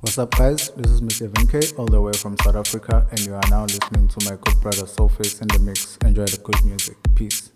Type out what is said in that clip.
What's up, guys? This is Mr. Evan all the way from South Africa, and you are now listening to my good brother Soulface in the mix. Enjoy the good music. Peace.